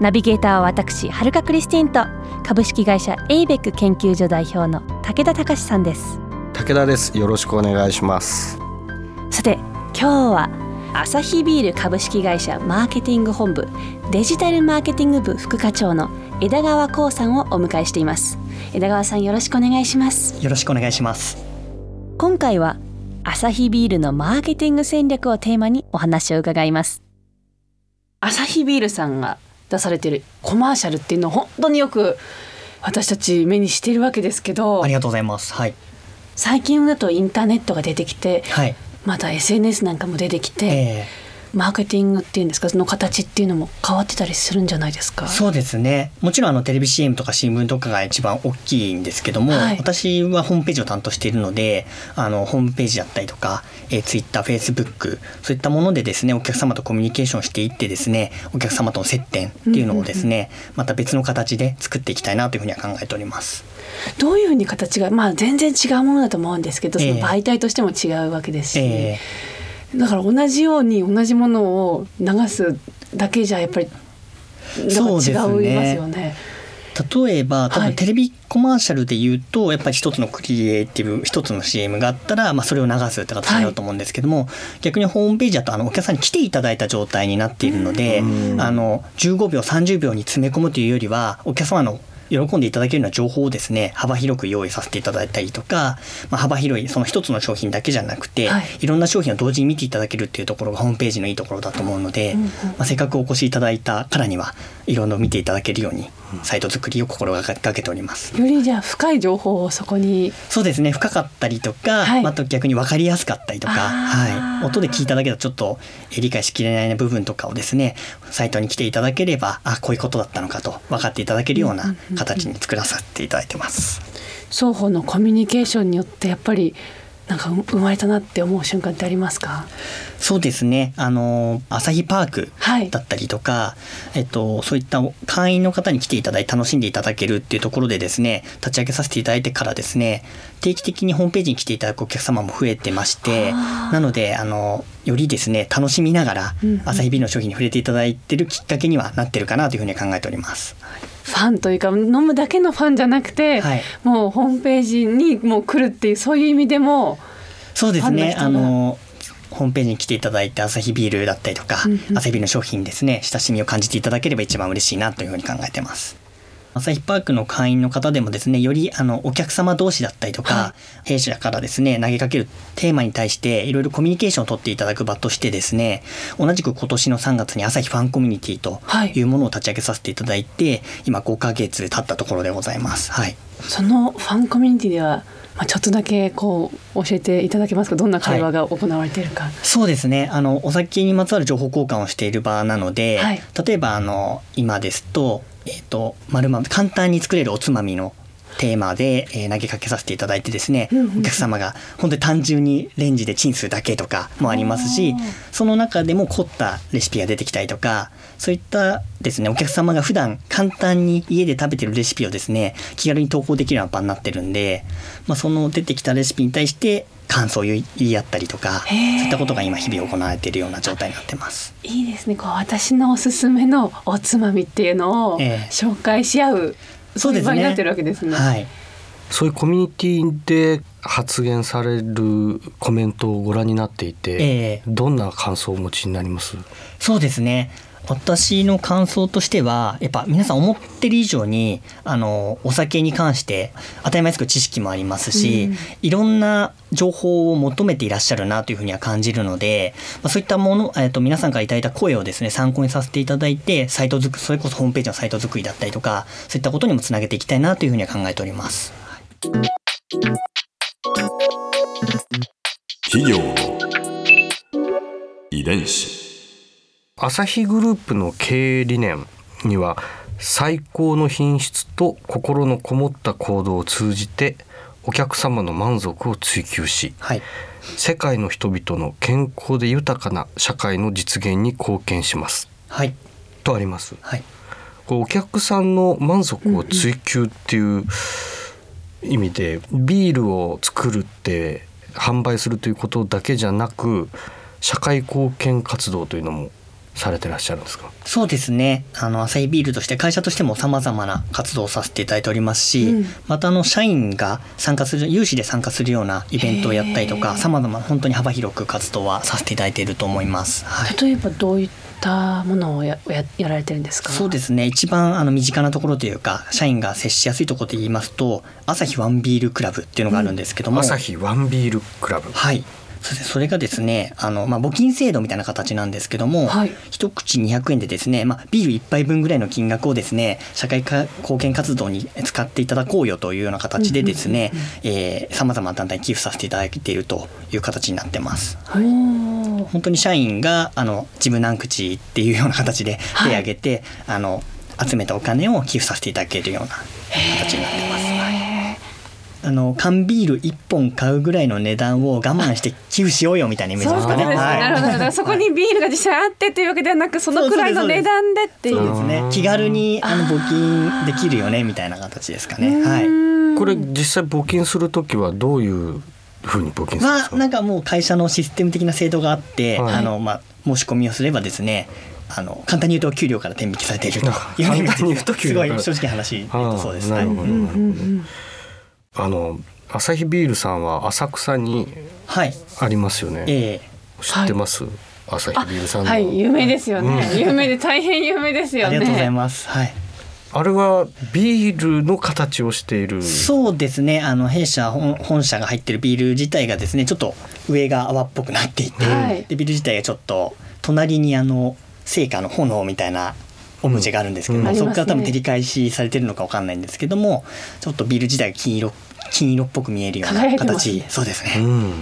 ナビゲーターは私はるかクリスティンと株式会社エイベック研究所代表の武田隆さんです。武田です。よろしくお願いします。さて今日はアサヒビール株式会社マーケティング本部デジタルマーケティング部副課長の枝川光さんをお迎えしています。枝川さんよろしくお願いします。よろしくお願いします。今回はアサヒビールのマーケティング戦略をテーマにお話を伺います。アサヒビールさんが出されているコマーシャルっていうのを本当によく私たち目にしているわけですけどありがとうございます。はい。最近だとインターネットが出てきて、はい。また SNS なんかも出てきて、えマーケティングっていうんですかその形っていうのも変わってたりするんじゃないですか？ーそうですね。もちろんあのテレビ CM とか新聞とかが一番大きいんですけども、はい。私はホームページを担当しているのであのホームページだったりとか、えー、Twitter、Facebook そういったものでですねお客様とコミュニケーションしていってですねお客様との接点っていうのをですね、また別の形で作っていきたいなというふうには考えております。どういうふうに形がまあ全然違うものだと思うんですけど、ええ。その媒体としても違うわけですし、えだから同じように同じものを流すだけじゃやっぱりそうです違いますね。よね。例えば多はい。分テレビコマーシャルで言うとやっぱり一つのクリエイティブ一つの CM があったら、まあ、それを流すって形になると思うんですけども、逆にホームページだとあのお客さんに来ていただいた状態になっているので、あの15秒30秒に詰め込むというよりはお客様の喜んでいただけるような情報をですね幅広く用意させていただいたりとか、まあ、幅広いその一つの商品だけじゃなくて、はい。い、ろんな商品を同時に見ていただけるっていうところがホームページのいいところだと思うので、うんうんまあ、せっかくお越しいただいたからにはいろんな見ていただけるようにサイト作りを心がけております。よりじゃあ深い情報をそこに。そうですね。深かったりとか、はい。また逆に分かりやすかったりとか、はい、音で聞いただけだとちょっとえ理解しきれない部分とかをですねサイトに来ていただければあこういうことだったのかと分かっていただけるような形に作らさせていただいてます。双方のコミュニケーションによってやっぱりなんか生まれたなって思う瞬間ってありますか？そうですね。あの朝日パークはい。だったりとか、えっと、そういった会員の方に来ていただいて楽しんでいただけるっていうところでですね立ち上げさせていただいてからですね定期的にホームページに来ていただくお客様も増えてましてなのであのよりですね楽しみながら朝日ビの商品に触れていただいてるきっかけにはなってるかなというふうに考えております。ファンというか飲むだけのファンじゃなくて、はい。もうホームページにもう来るっていうそういう意味でもそうですね。あのホームページに来ていただいて朝日ビールだったりとか、うんうん。朝日ビールの商品ですね。親しみを感じていただければ一番嬉しいなというふうに考えてます。朝日パークの会員の方でもですねよりあのお客様同士だったりとか、は弊社からですね投げかけるテーマに対していろいろコミュニケーションを取っていただく場としてですね同じく今年の3月に朝日ファンコミュニティとはい。いうものを立ち上げさせていただいて、今5ヶ月経ったところでございます。はい。そのファンコミュニティでは、まあ、ちょっとだけこう教えていただけますか？どんな会話が行われているか。そうですね。あのお酒にまつわる情報交換をしている場なので、はい。例えばあの今ですと,、えー、とまるま簡単に作れるおつまみのテーマで、えー投げかけさせていただいてですね、うんうんうん。お客様が本当に単純にレンジでチンするだけとかもありますしその中でも凝ったレシピが出てきたりとかそういったですねお客様が普段簡単に家で食べてるレシピをですね気軽に投稿できるような場になってるんで、まあ、その出てきたレシピに対して感想を言い合ったりとかそういったことが今日々行われているような状態になってます。いいですね。こう私のおすすめのおつまみっていうのをええ。紹介し合う、そういう場になってるわけですね。はい。そういうコミュニティで発言されるコメントをご覧になっていて、ええ。どんな感想をお持ちになります？そうですね私の感想としてはやっぱ皆さん思ってる以上にあのお酒に関して当たり前ですけど知識もありますし、うんいろんな情報を求めていらっしゃるなというふうには感じるので、まあ、そういったもの、えっと皆さんからいただいた声をですね参考にさせていただいてサイト作それこそホームページのサイト作りだったりとかそういったことにもつなげていきたいなというふうには考えております。企業の遺伝子アサヒグループの経営理念には最高の品質と心のこもった行動を通じてお客様の満足を追求しはい。世界の人々の健康で豊かな社会の実現に貢献します。はい。とあります。はい。こうお客さんの満足を追求っていう意味でビールを作るって販売するということだけじゃなく社会貢献活動というのもされてらっしゃるんですか？そうですね。あのアサヒビールとして会社としてもさまざまな活動をさせていただいておりますし、うん。またあの社員が参加する有志で参加するようなイベントをやったりとかさまざま本当に幅広く活動はさせていただいていると思います。はい。例えばどういったものをやややられてるんですか？そうですね。一番あの身近なところというか社員が接しやすいところで言いますと朝日ワンビールクラブっていうのがあるんですけども、朝日ワンビールクラブ。はいそれそれがですねあの、まあ、募金制度みたいな形なんですけども、はい一口200円でですね、まあ、ビール1杯分ぐらいの金額をですね社会か貢献活動に使っていただこうよというような形でですねさまざまな団体に寄付させていただいているという形になってます。おー本当に社員があの自分何口っていうような形で手を挙げて、あの集めたお金を寄付させていただけるような形になってます。あの缶ビール1本買うぐらいの値段を我慢して寄付しようよみたいなイメージですかね。そうですね、はい。なるほど。だからそこにビールが実際あってというわけではなくそのくらいの値段でっていうそうです。ね。気軽にあの募金できるよねみたいな形ですかね。はい。これ実際募金する時はどういうふうに募金するんですか、まあなんかもう会社のシステム的な制度があって、はい。あのまあ申し込みをすればですね。あの簡単に言うと給料から転引きされているというようなイメージ 簡単に言うと給料から。すごい正直な話、えっとそうです。はい。なるほど、なるほどあのアサヒビールさんは浅草にはい。ありますよね。ええ。知ってます、アサヒビールさんの。はい。有名ですよね、うん。有名で大変有名ですよね。ありがとうございます。はい。あれはビールの形をしている。そうですね。あの弊社本本社が入ってるビール自体がですね、ちょっと上が泡っぽくなっていて、はいでビール自体がちょっと隣にあの聖火の炎みたいなオブジェがあるんですけども、うんそこから多分照り返しされてるのかわかんないんですけども、ちょっとビール自体が金色金色っぽく見えるよう輝ない形、ねそうですね。うん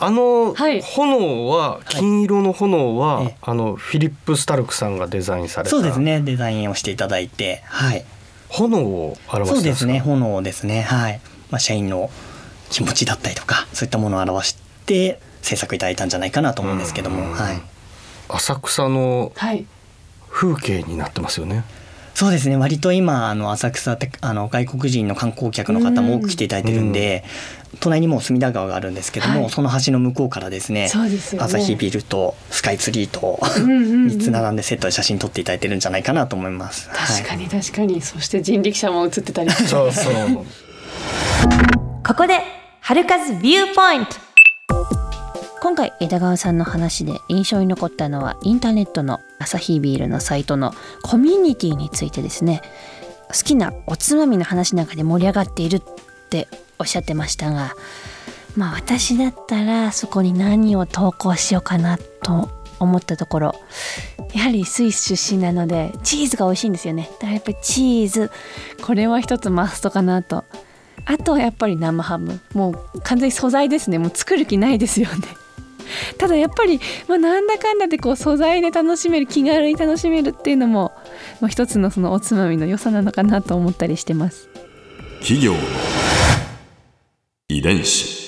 あのはい炎は金色の炎は、ええあのフィリップ・スタルクさんがデザインされたそうですね。デザインをしていただいて、はい。炎を表そうですね。か炎ですね。はい。まあ社員の気持ちだったりとか、そういったものを表して制作いただいたんじゃないかなと思うんですけども、うんはい。浅草のはい風景になってますよね。そうですね。割と今あの浅草ってあの外国人の観光客の方も多く来ていただいてるんで、隣にもう隅田川があるんですけども、はい。その橋の向こうからですねですよね。朝日ビルとスカイツリーとうんうんうん。3つ並んでセットで写真撮っていただいてるんじゃないかなと思います。確かに、に確かに、そして人力車も映ってたり。そうそう。ここで春風ビューポイント。今回枝川さんの話で印象に残ったのはインターネットのアサヒビールのサイトのコミュニティについてですね好きなおつまみの話なんかで盛り上がっているっておっしゃってましたがまあ私だったらそこに何を投稿しようかなと思ったところやはりスイス出身なのでチーズが美味しいんですよね。だからやっぱりチーズこれは一つマストかなと。あとはやっぱり生ハム。もう完全に素材ですね。もう作る気ないですよね。ただやっぱり、まあ、なんだかんだでこう素材で楽しめる気軽に楽しめるっていうのも、まあ、一つのそのおつまみの良さなのかなと思ったりしてます。企業の遺伝子。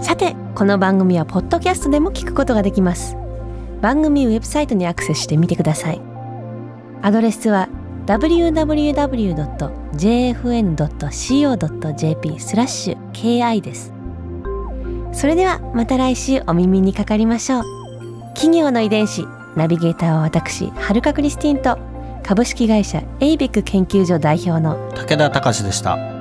さてこの番組はポッドキャストでも聞くことができます。番組ウェブサイトにアクセスしてみてください。アドレスは www.jfn.co.jp スラッシュ ki です。それではまた来週お耳にかかりましょう。企業の遺伝子ナビゲーターは私はるかクリスティンと株式会社エイベック研究所代表の武田隆でした。